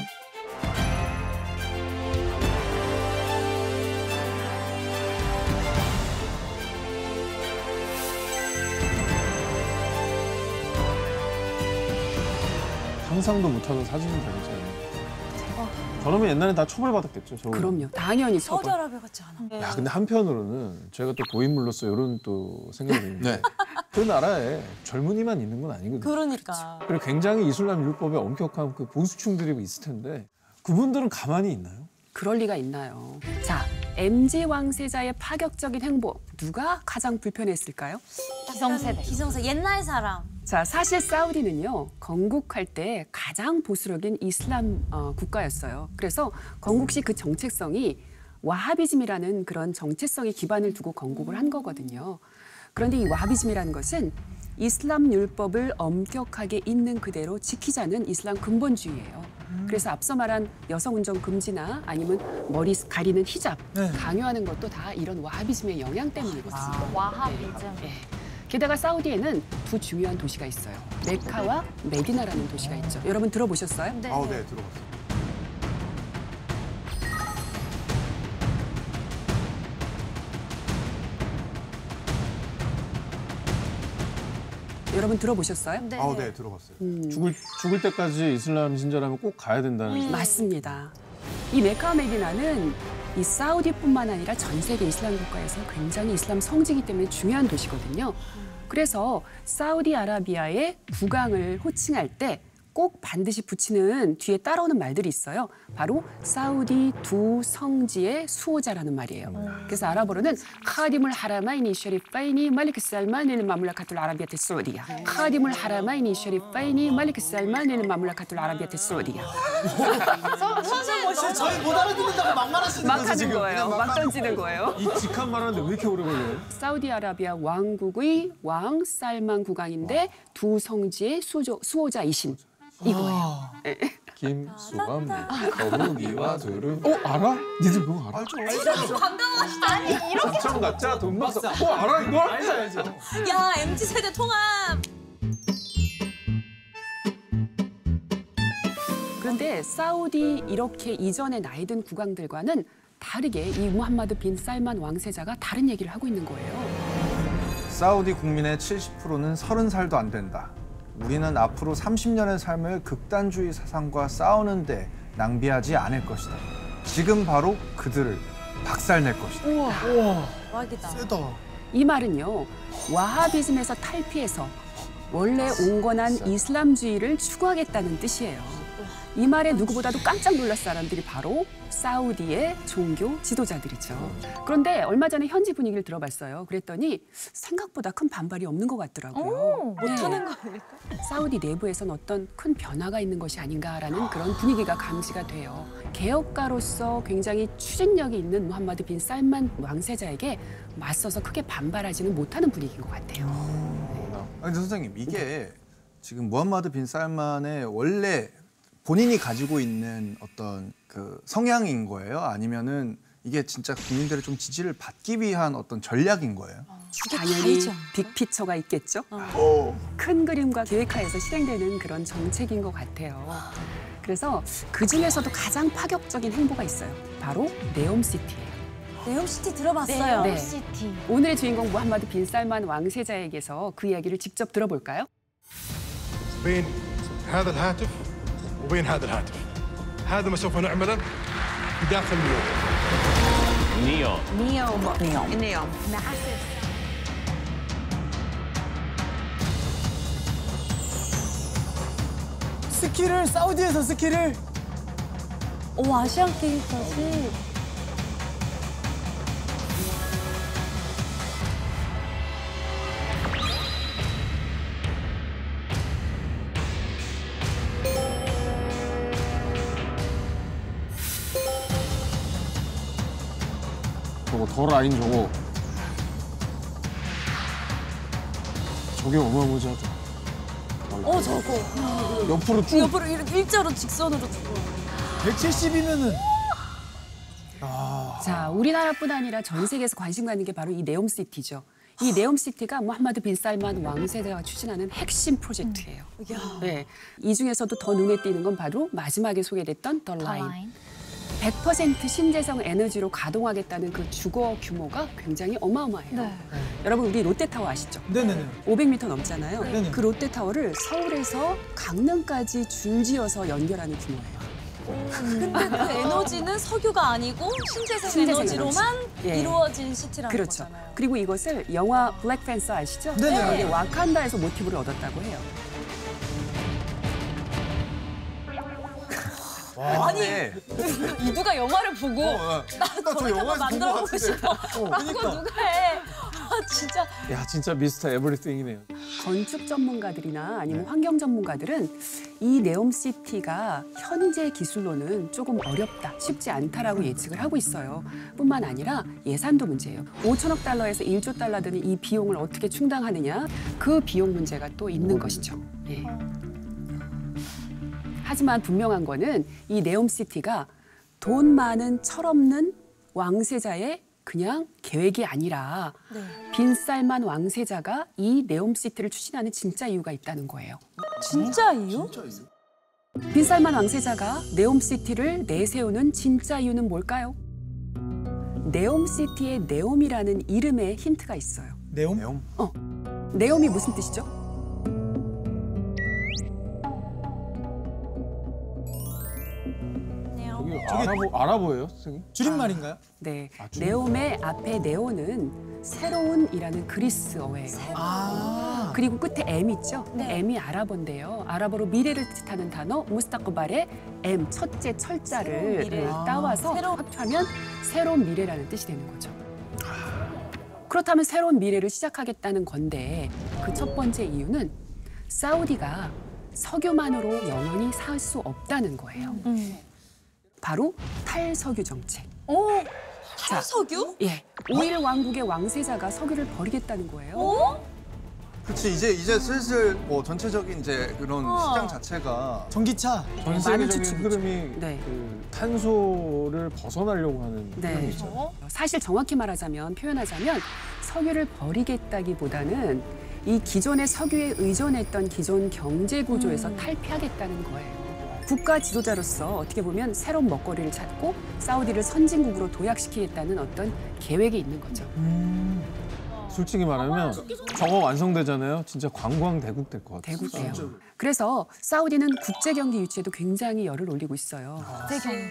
상상도 못하던 사진이 되겠죠. 저러면 옛날에 다 처벌받았겠죠. 저거. 그럼요. 당연히 처벌. 사우디아라비아 같지 않아. 야 근데 한편으로는 제가 또 고인물로서 이런 또 생각이 드는데 네. 그 나라에 젊은이만 있는 건 아니거든요. 그러니까. 그리고 굉장히 이슬람 율법에 엄격한 그 보수층들이 있을 텐데 그분들은 가만히 있나요? 그럴 리가 있나요? 자, MG 왕세자의 파격적인 행보 누가 가장 불편했을까요? 기성세대. 기성세 옛날 사람. 자, 사실 사우디는요 건국할 때 가장 보수적인 이슬람 어, 국가였어요. 그래서 건국 시 그 정체성이 와하비즘이라는 그런 정체성에 기반을 두고 건국을 한 거거든요. 그런데 이 와하비즘이라는 것은 이슬람 율법을 엄격하게 있는 그대로 지키자는 이슬람 근본주의예요. 그래서 앞서 말한 여성 운전 금지나 아니면 머리 가리는 히잡 네. 강요하는 것도 다 이런 와하비즘의 영향 때문이거든요. 와하비즘. 예. 게다가 사우디에는 두 중요한 도시가 있어요. 메카와 메디나라는 도시가 있죠. 여러분 들어보셨어요? 네. 아우 네 들어봤어요. 여러분 들어보셨어요? 네. 아우 네 들어봤어요. 죽을 죽을 때까지 이슬람 신자라면 꼭 가야 된다는. 맞습니다. 이 메카와 메디나는 이 사우디뿐만 아니라 전 세계 이슬람 국가에서 굉장히 이슬람 성지이기 때문에 중요한 도시거든요. 그래서 사우디아라비아의 국왕을 호칭할 때 꼭 반드시 붙이는 뒤에 따라오는 말들이 있어요. 바로 사우디 두 성지의 수호자라는 말이에요. 그래서 아랍어로는 카디물 하라마이니 셔리파이니 말리크 살만일 마물라카툴 아라비아테 사우디야. 카디물 하라마이니 셔리파이니 말리크 살만일 마물라카툴 아라비아테 사우디야. 선생님 저희 못 알아듣는다고 막말하시는 막 거죠 하는 지금. 거예요. 막 던지는 거예요. 이 직한 말하는데 왜 이렇게 오래 걸려요? 사우디아라비아 왕국의 왕 살만 국왕인데 두 성지의 수조, 수호자이신 이거예요. 김수감 거북이와 두릅. 어 알아? 니들 그거 알아? 반가워하시다니. 청 가짜 돈 박사. 어 알아 이걸? 알죠 알죠. 야 MZ 세대 통합. 그런데 사우디 이렇게 이전의 나이든 국왕들과는 다르게 이 무함마드 빈 살만 왕세자가 다른 얘기를 하고 있는 거예요. 사우디 국민의 70%는 30살도 안 된다. 우리는 앞으로 30년의 삶을 극단주의 사상과 싸우는데 낭비하지 않을 것이다. 지금 바로 그들을 박살낼 것이다. 대박이다. 세다. 이 말은요, 와하비즘에서 탈피해서 원래 온건한 이슬람주의를 추구하겠다는 뜻이에요. 이 말에 누구보다도 깜짝 놀랄 사람들이 바로 사우디의 종교 지도자들이죠. 그런데 얼마 전에 현지 분위기를 들어봤어요. 그랬더니 생각보다 큰 반발이 없는 것 같더라고요. 네. 못하는 거 아닐까? 사우디 내부에선 어떤 큰 변화가 있는 것이 아닌가라는 그런 분위기가 감지가 돼요. 개혁가로서 굉장히 추진력이 있는 무함마드 빈 살만 왕세자에게 맞서서 크게 반발하지는 못하는 분위기인 것 같아요. 아니, 근데 선생님 이게 지금 무함마드 빈 살만의 원래 본인이 가지고 있는 어떤 그 성향인 거예요? 아니면은 이게 진짜 국민들의 좀 지지를 받기 위한 어떤 전략인 거예요? 아, 당연히 빅피처가 있겠죠. 어. 어. 큰 그림과 계획하에서 실행되는 그런 정책인 것 같아요. 그래서 그 중에서도 가장 파격적인 행보가 있어요. 바로 네옴시티예요. 네옴시티 들어봤어요. 네. 네옴시티. 오늘의 주인공 무함마드 빈 살만 왕세자에게서 그 이야기를 직접 들어볼까요? 스페인 하드 하티프 وبين هذا الهاتف هذا ما سوف نعمله داخل اليوم 스키를 사우디에서 스키를 오 아시안 게임까지. 저거 더 라인 저거. 저게 어마무지하다. 어 저거. 옆으로 쭉. 옆으로 이렇게 일자로 직선으로. 170이면은 자, 우리나라뿐 아니라 전 세계에서 관심 갖는 게 바로 이 네옴시티죠. 이 네옴시티가 무함마드 빈 살만 왕세자가 추진하는 핵심 프로젝트예요. 야. 네, 이 중에서도 더 눈에 띄는 건 바로 마지막에 소개됐던 더 라인. 라인. 100% 신재생 에너지로 가동하겠다는 그 주거 규모가 굉장히 어마어마해요. 네. 여러분 우리 롯데타워 아시죠? 네네네. 500m 넘잖아요. 네네. 그 롯데타워를 서울에서 강릉까지 줄지어서 연결하는 규모예요. 근데 그 에너지는 석유가 아니고 신재생, 신재생 에너지로만 에너지. 예. 이루어진 시티라는 그렇죠. 거잖아요. 그리고 이것을 영화 블랙팬서 아시죠? 네네. 여기 와칸다에서 모티브를 얻었다고 해요. 아니, 네. 이 누가 영화를 보고 어, 나저 저런 거 영화에서 본것 만들어 보고. 싶어. 라고 누가 해. 아 진짜 야 진짜 미스터 에브리띵이네요. 건축 전문가들이나 아니면 환경 전문가들은 이 네옴시티가 현재 기술로는 조금 어렵다, 쉽지 않다라고 예측을 하고 있어요. 뿐만 아니라 예산도 문제예요. 5천억 달러에서 1조 달러 드는 이 비용을 어떻게 충당하느냐, 그 비용 문제가 또 있는 것이죠. 예. 하지만 분명한 거는 이 네옴시티가 돈 많은 철없는 왕세자의 그냥 계획이 아니라 네. 빈살만 왕세자가 이 네옴시티를 추진하는 진짜 이유가 있다는 거예요. 진짜 이유? 빈살만 왕세자가 네옴시티를 내세우는 진짜 이유는 뭘까요? 네옴시티의 네옴이라는 이름에 힌트가 있어요. 네옴? 내용? 네옴이 무슨 뜻이죠? 아라보 아라보예요, 선생님? 줄임말인가요? 네, 아, 좀- 네옴의 앞에 네오는 새로운이라는 그리스어예요. 아. 그리고 끝에 M 있죠? 네. M이 아랍어인데요. 아랍어로 미래를 뜻하는 단어 무스타크발의 M 첫째 철자를 미래. 음, 따와서 새로운- 합하면 새로운 미래라는 뜻이 되는 거죠. 그렇다면 새로운 미래를 시작하겠다는 건데 그 첫 번째 이유는 사우디가 석유만으로 영원히 살 수 없다는 거예요. 음. 바로 탈석유 정책. 오 자, 탈석유? 예, 오일 왕국의 왕세자가 석유를 버리겠다는 거예요. 오? 그렇지 이제 이제 슬슬 뭐 전체적인 이제 그런 어. 시장 자체가 전기차 전 많은 세계적인. 흐름이 네. 그 탄소를 벗어나려고 하는 네. 흐름이죠. 사실 정확히 말하자면 표현하자면 석유를 버리겠다기보다는 이 기존의 석유에 의존했던 기존 경제 구조에서 탈피하겠다는 거예요. 국가 지도자로서 어떻게 보면 새로운 먹거리를 찾고 사우디를 선진국으로 도약시키겠다는 어떤 계획이 있는 거죠. 솔직히 말하면 저거 완성되잖아요. 진짜 관광 대국 될 것 같아요. 대국이에요. 그래서 사우디는 국제 경기 유치에도 굉장히 열을 올리고 있어요.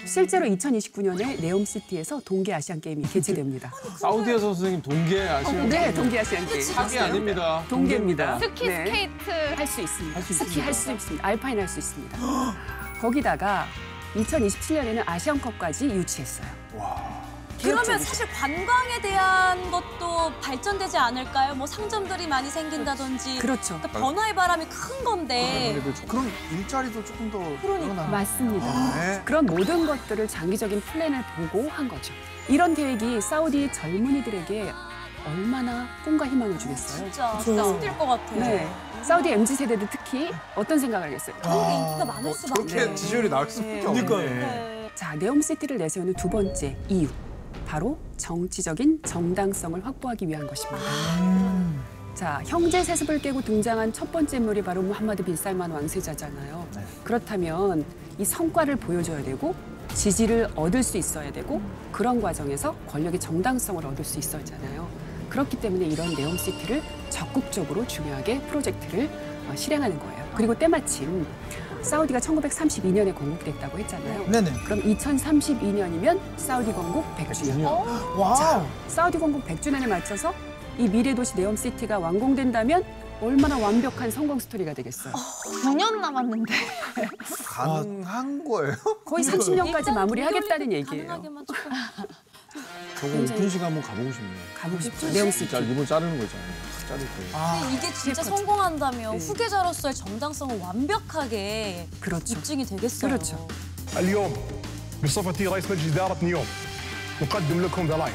실제로 2029년에 네옴시티에서 동계 아시안 게임이 개최됩니다. 사우디에서 선생님 동계 아시안 네, 동계 아시안 게임. 사기 아닙니다. 동계입니다. 스키 네. 스케이트 할수 있습니다. 스키 할 수 있습니다. 알파인 할 수 있습니다. 거기다가 2027년에는 아시안컵까지 유치했어요. 그러면 획기적이죠. 사실 관광에 대한 것도 발전되지 않을까요? 뭐 상점들이 많이 생긴다든지. 그렇죠. 그러니까 변화의 바람이 큰 건데. 그럼 일자리도 조금 더 그러니까. 맞습니다. 네. 그런 모든 것들을 장기적인 플랜을 보고 한 거죠. 이런 계획이 사우디 젊은이들에게 얼마나 꿈과 희망을 주겠어요. 진짜 진짜 힘들 것 같아요. 네. 사우디 MZ 세대들 특히 어떤 생각을 하겠어요? 그런 게 인기가 많을 수밖에. 그렇게 네. 지지율이 나올 수밖에 없네. 네. 자, 네옴시티를 내세우는 두 번째 이유. 바로 정치적인 정당성을 확보하기 위한 것입니다. 자, 형제 세습을 깨고 등장한 첫 번째 인물이 바로 무함마드 빈 살만 왕세자잖아요. 그렇다면 이 성과를 보여줘야 되고 지지를 얻을 수 있어야 되고 그런 과정에서 권력의 정당성을 얻을 수 있어야 하잖아요. 그렇기 때문에 이런 네옴시티를 적극적으로 중요하게 프로젝트를 어, 실행하는 거예요. 그리고 때마침 사우디가 1932년에 건국됐다고 했잖아요. 네네. 그럼 2032년이면 사우디 건국 100주년. wow. 사우디 건국 100주년에 맞춰서 이 미래 도시 네옴 시티가 완공된다면 얼마나 완벽한 성공 스토리가 되겠어요. 9년 남았는데 가능한 거예요? 거의 30년까지 일단 마무리하겠다는 얘기예요. 가능하게만 조금. 저거 굉장히- 오픈 시간 한번 가보고 싶네요. 가보고 싶죠. 진짜 네옴시티. 리본 자르는 거 있잖아요. 탁 자를 때. 아, 근데 이게 진짜 셰프죠. 성공한다면 네. 후계자로서의 정당성은 완벽하게 그렇죠. 입증이 되겠어요. 그렇죠. اليوم بصفتي رئيس مجلس إدارة نيوم نقدم لكم ذا لاين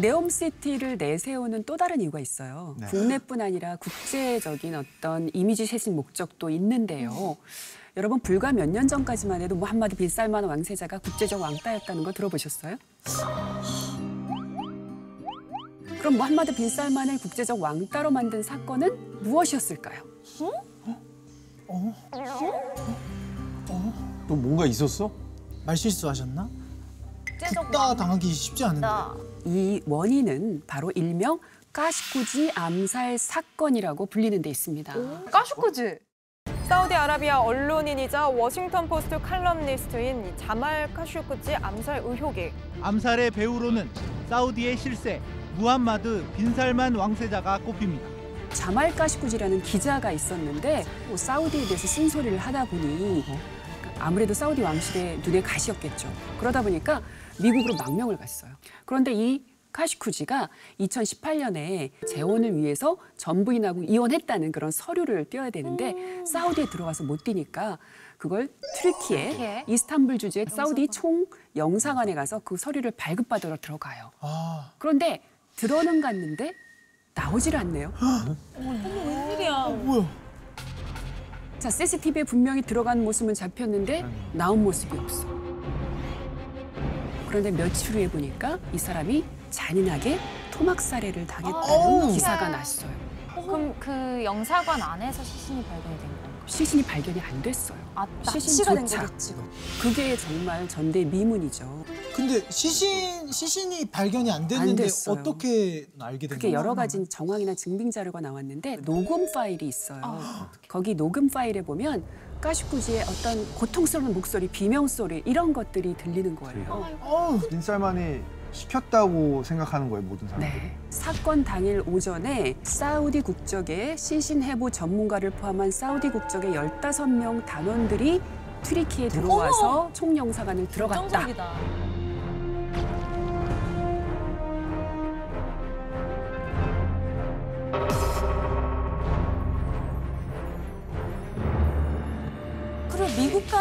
네옴시티를 내세우는 또 다른 이유가 있어요. 네. 국내뿐 아니라 국제적인 어떤 이미지 쇄신 목적도 있는데요. 여러분 불과 몇 년 전까지만 해도 무함마드 빈 살만 왕세자가 국제적 왕따였다는 거 들어보셨어요? 그럼 무함마드 빈 살만을 국제적 왕따로 만든 사건은 무엇이었을까요? 또 뭔가 있었어? 말실수하셨나? 국따 당하기 쉽지 않은데. 이 원인은 바로 일명 카슈쿠지 암살 사건이라고 불리는 데 있습니다. 카슈쿠지 사우디아라비아 언론인이자 워싱턴 포스트 칼럼니스트인 이 자말 카슈쿠지 암살 의혹이 암살의 배후로는 사우디의 실세 무함마드 빈살만 왕세자가 꼽힙니다. 자말 카슈쿠지라는 기자가 있었는데 뭐 사우디에 대해서 쓴소리를 하다 보니 아무래도 사우디 왕실의 눈에 가시였겠죠. 그러다 보니까 미국으로 망명을 갔어요. 그런데 이 카시쿠지가 2018년에 재혼을 위해서 전 부인하고 이혼했다는 그런 서류를 띄어야 되는데 사우디에 들어가서 못 띄니까 그걸 트르키에? 이스탄불 주재 사우디 총 영사관에 가서 그 서류를 발급받으러 들어가요. 아, 그런데 들어는 갔는데 나오질 않네요. 웬일이야. 뭐야? 자, CCTV에 분명히 들어간 모습은 잡혔는데 나온 모습이 없어. 그런데 며칠 후에 보니까 이 사람이 잔인하게 토막살해를 당했다는 기사가 났어요. 그럼 그 영사관 안에서 시신이 발견된 건가요? 시신이 발견이 안 됐어요. 아, 시신조차. 거겠지. 그게 정말 전대 미문이죠. 근데 시신 시신이 발견이 안 됐는데 됐어요. 어떻게 알게 된 그게 거예요? 여러 가지 정황이나 증빙 자료가 나왔는데 녹음 파일이 있어요. 거기 녹음 파일에 보면 까슈쿠지의 어떤 고통스러운 목소리, 비명 소리 이런 것들이 들리는 거예요. 어우, 빈살만이 시켰다고 생각하는 거예요 모든 사람들이. 네. 사건 당일 오전에 사우디 국적의 시신 해부 전문가를 포함한 사우디 국적의 15명 단원들이 튀르키에 들어와서 총영사관을 들어갔다. 정적이다.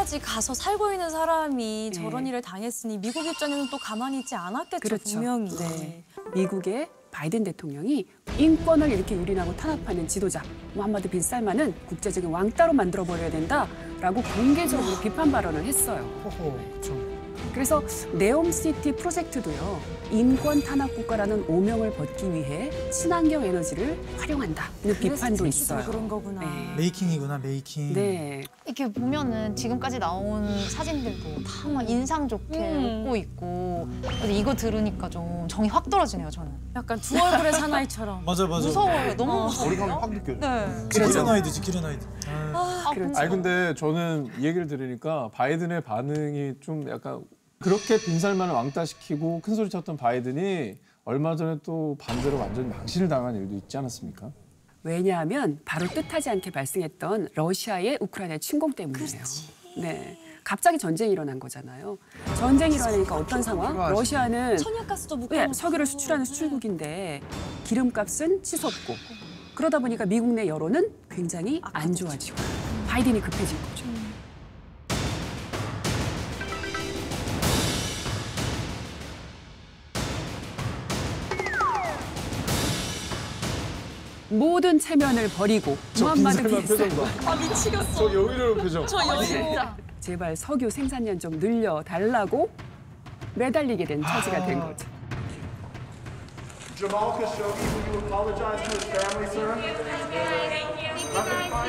미국까지 가서 살고 있는 사람이 네. 저런 일을 당했으니 미국 입장에는 또 가만히 있지 않았겠죠 그렇죠. 분명히. 네. 미국의 바이든 대통령이 인권을 이렇게 유린하고 탄압하는 지도자 무함마드 빈 살만은 국제적인 왕따로 만들어 버려야 된다라고 공개적으로 비판 발언을 했어요. 호호, 그렇죠. 그래서 네옴시티 프로젝트도요. 인권 탄압 국가라는 오명을 벗기 위해 친환경 에너지를 활용한다는 비판도 있어요. 그런 거구나. 네. making이구나 making. 네. 이렇게 보면은 지금까지 나온 사진들도 다 막 인상 좋게 음. 웃고 있고 근데 이거 들으니까 좀 정이 확 떨어지네요 저는 약간 두 얼굴의 사나이처럼. 맞아 맞아. 무서워요 너무 무서워요 거리감이 확 느껴져. 네. 지킬 앤 하이드지 지킬 앤 하이드. 아, 그렇죠. 아니 근데 저는 이 얘기를 들으니까 바이든의 반응이 좀 약간 그렇게 빈살만을 왕따시키고 큰 소리 쳤던 바이든이 얼마 전에 또 반대로 완전 망신을 당한 일도 있지 않았습니까? 왜냐하면 바로 뜻하지 않게 발생했던 러시아의 우크라이나 침공 때문이에요. 네. 갑자기 전쟁이 일어난 거잖아요. 전쟁이 일어나니까 어떤 상황? 러시아는 네, 석유를 수출하는 수출국인데 기름값은 치솟고 그러다 보니까 미국 내 여론은 굉장히 안 좋아지고 바이든이 급해진 거죠. 모든 체면을 버리고 빈 살만 아 미치겠어. 저 여유로운 표정. 저. 진짜 제발 석유 생산량 좀 늘려 달라고 매달리게 된 처지가 된 거죠. Jamal Khashoggi, will you apologize to his family, sir?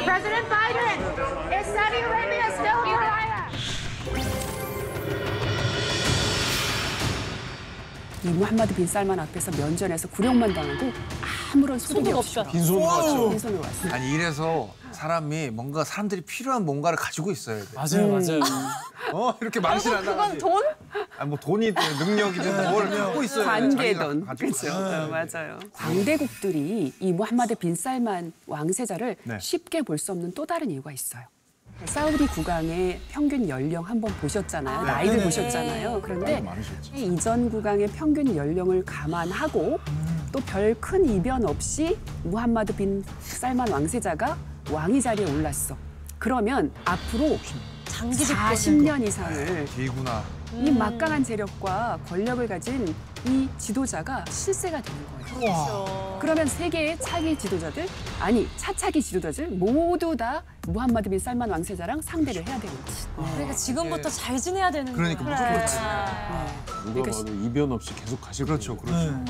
President Biden, is Saudi Arabia still Uriah? 이 무함마드 빈 살만 앞에서 면전에서 굴욕만 당하고 아무런 소득이 없이 없이 빈손으로 왔죠. 빈손으로 왔어요. 아니 이래서 사람이 뭔가 사람들이 필요한 뭔가를 가지고 있어야 돼. 맞아요 맞아요. 어 이렇게 망신한다. 그건 돈? 아니 뭐 돈이든 능력이든 뭘 갖고 있어야 돼. 관계든 그렇죠. 맞아요. 광대국들이 이 무함마드 빈 살만 왕세자를 네. 쉽게 볼 수 없는 또 다른 이유가 있어요. 사우디 국왕의 평균 연령 한번 보셨잖아요. 나이를 네네. 보셨잖아요. 그런데 많으셨죠. 이전 국왕의 평균 연령을 감안하고 또별 큰 이변 없이 무함마드 빈 살만 왕세자가 왕위 자리에 올랐어. 그러면 앞으로 장기 집권. 40년 이상을 개구나. 이 막강한 재력과 권력을 가진 이 지도자가 실세가 되는 거예요. 그러면 세계의 차기 지도자들, 아니 차차기 지도자들 모두 다 무함마드 빈 살만 왕세자랑 상대를 해야 되는 거지. 그러니까 지금부터 잘 지내야 되는 그러니까 거야. 무조건 그렇지. 누가 봐도 이변 없이 계속 가실 그렇죠, 거예요. 그렇죠.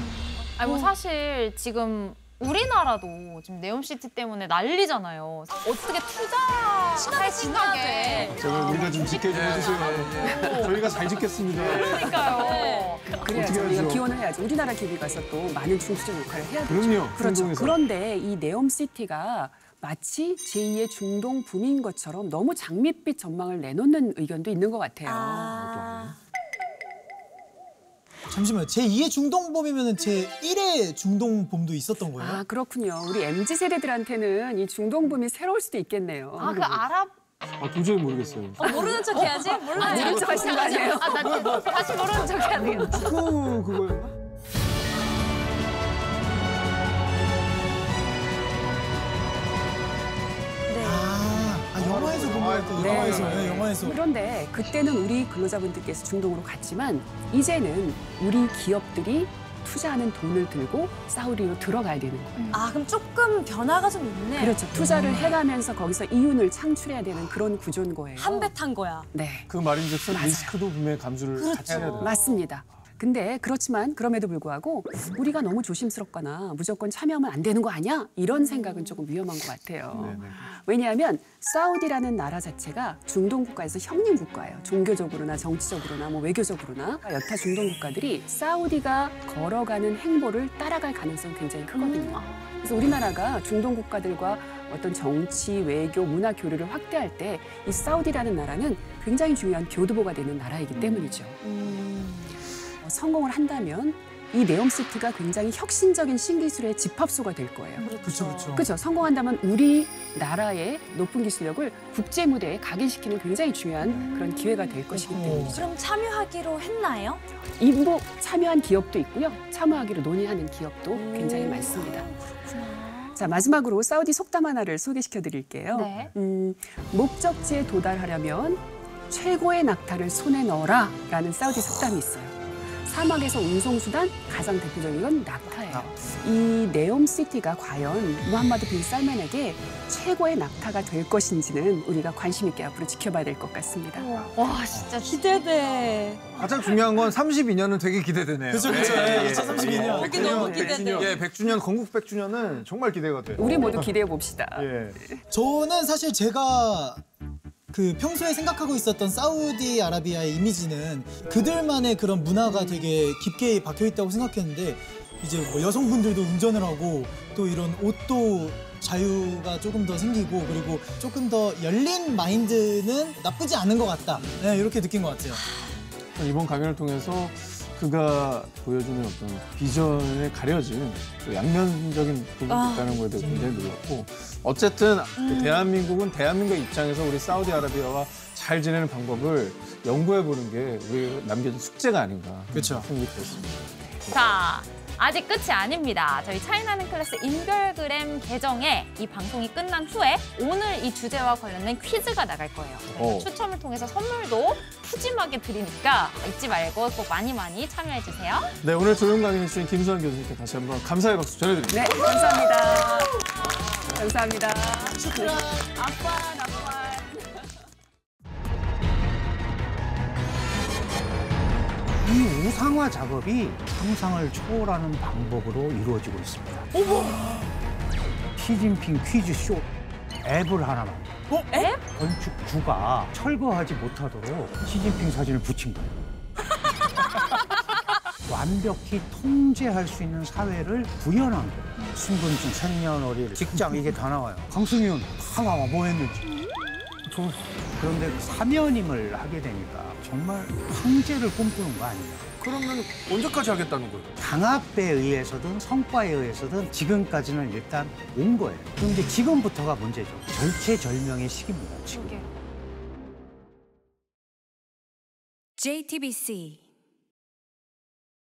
아니 뭐 사실 지금 우리나라도 지금 네옴시티 때문에 난리잖아요. 어떻게 투자할 생각에 제발 우리가 좀 지켜 좀 해주세요. 저희가 잘 짓겠습니다. 그러니까요. 그래야죠. 우리가? 기원을 해야죠. 우리나라 기업이 가서 또 많은 중추적 역할을 해야 되죠. 그럼요. 그렇죠. 중동에서. 그런데 이 네옴시티가 마치 제2의 중동 붐인 것처럼 너무 장밋빛 전망을 내놓는 의견도 있는 것 같아요. 아. 잠시만요. 제 2의 중동범이면 제 1의 중동범도 있었던 거예요? 아 그렇군요. 우리 mz 세대들한테는 이 중동 붐이 새로울 수도 있겠네요. 아 그 아랍 아 도저히 모르겠어요. 어, 모르는 척 해야지. 몰라. 모른 척 하시는 거 아니에요? 아나 다시 모르는 척 해야 되겠다. 축구 그거였나? 네. 아, 아, 영화에서 본것 같아요. 네. 영화에서. 네, 영화에서. 그런데 그때는 우리 근로자분들께서 중동으로 갔지만 이제는 우리 기업들이 투자하는 돈을 들고 사우디로 들어가야 되는 거예요. 아 그럼 조금 변화가 좀 있네. 그렇죠. 투자를 해가면서 거기서 이윤을 창출해야 되는 그런 구조인 거예요. 한 배 탄 거야. 네. 그 말인즉슨 맞아요. 리스크도 분명히 감수를 그렇죠. 같이 해야 돼요. 맞습니다. 근데 그렇지만 그럼에도 불구하고 우리가 너무 조심스럽거나 무조건 참여하면 안 되는 거 아니야? 이런 생각은 조금 위험한 것 같아요. 왜냐하면 사우디라는 나라 자체가 중동 국가에서 형님 국가예요. 종교적으로나 정치적으로나 뭐 외교적으로나 여타 중동 국가들이 사우디가 걸어가는 행보를 따라갈 가능성이 굉장히 크거든요. 그래서 우리나라가 중동 국가들과 어떤 정치, 외교, 문화 교류를 확대할 때 이 사우디라는 나라는 굉장히 중요한 교두보가 되는 나라이기 때문이죠. 어, 성공을 한다면 이 네옴시티가 굉장히 혁신적인 신기술의 집합소가 될 거예요. 그렇죠, 그렇죠. 그렇죠. 성공한다면 우리 나라의 높은 기술력을 국제 무대에 각인시키는 굉장히 중요한 그런 기회가 될 것이기 때문이죠. 그럼 참여하기로 했나요? 일부 참여한 기업도 있고요. 참여하기로 논의하는 기업도 굉장히 많습니다. 자 마지막으로 사우디 속담 하나를 소개시켜 드릴게요. 네. 음, 목적지에 도달하려면 최고의 낙타를 손에 넣어라라는 사우디 속담이 있어요. 사막에서 운송수단 가장 대표적인 건 낙타예요. 이 네옴시티가 과연 무함마드 빈 살만에게 최고의 낙타가 될 것인지는 우리가 관심 있게 앞으로 지켜봐야 될 것 같습니다. 와 진짜 기대돼. 가장 중요한 건 32년은 되게 기대되네요. 그쵸, 그쵸. 예, 2032년. 그게 너무 기대돼. 예, 100주년 건국 100주년은 정말 기대가 돼요. 우리 모두 기대해 봅시다. 예. 저는 사실 제가 그 평소에 생각하고 있었던 사우디아라비아의 이미지는 그들만의 그런 문화가 되게 깊게 박혀 있다고 생각했는데 이제 뭐 여성분들도 운전을 하고 또 이런 옷도 자유가 조금 더 생기고 그리고 조금 더 열린 마인드는 나쁘지 않은 것 같다. 네, 이렇게 느낀 것 같아요. 이번 강연을 통해서 그가 보여주는 어떤 비전에 가려진 또 양면적인 부분이 아, 있다는 거에 대해서 굉장히 놀랐고 어쨌든 그 대한민국은 대한민국 입장에서 우리 사우디아라비아와 잘 지내는 방법을 연구해 보는 게 우리 남겨진 숙제가 아닌가 그렇죠. 생각이 들었습니다. 자, 아직 끝이 아닙니다. 저희 차이나는 클래스 인별그램 계정에 이 방송이 끝난 후에 오늘 이 주제와 관련된 퀴즈가 나갈 거예요. 그래서 오. 추첨을 통해서 선물도 푸짐하게 드리니까 잊지 말고 꼭 많이 많이 참여해 주세요. 네 오늘 조용 강연해 주신 김수환 교수님께 다시 한번 감사의 박수 전해드립니다. 네, 감사합니다. 감사합니다. 아빠, 나빠. 이 우상화 작업이 상상을 초월하는 방법으로 이루어지고 있습니다. 시진핑 퀴즈쇼 앱을 하나 만들어. 어? 앱? 건축주가 철거하지 못하도록 시진핑 사진을 붙인 거예요. 완벽히 통제할 수 있는 사회를 구현한 거예요. 신분증, 생년월일, 직장 이게 다 나와요. 강승윤 다 나와 뭐 했는지. 저- 그런데 사면임을 하게 되니까 정말 황제를 꿈꾸는 거 아니냐. 그러면 언제까지 하겠다는 거예요? 강압에 의해서든 성과에 의해서든 지금까지는 일단 온 거예요. 그런데 지금부터가 문제죠. 절체절명의 시기입니다. 지금. JTBC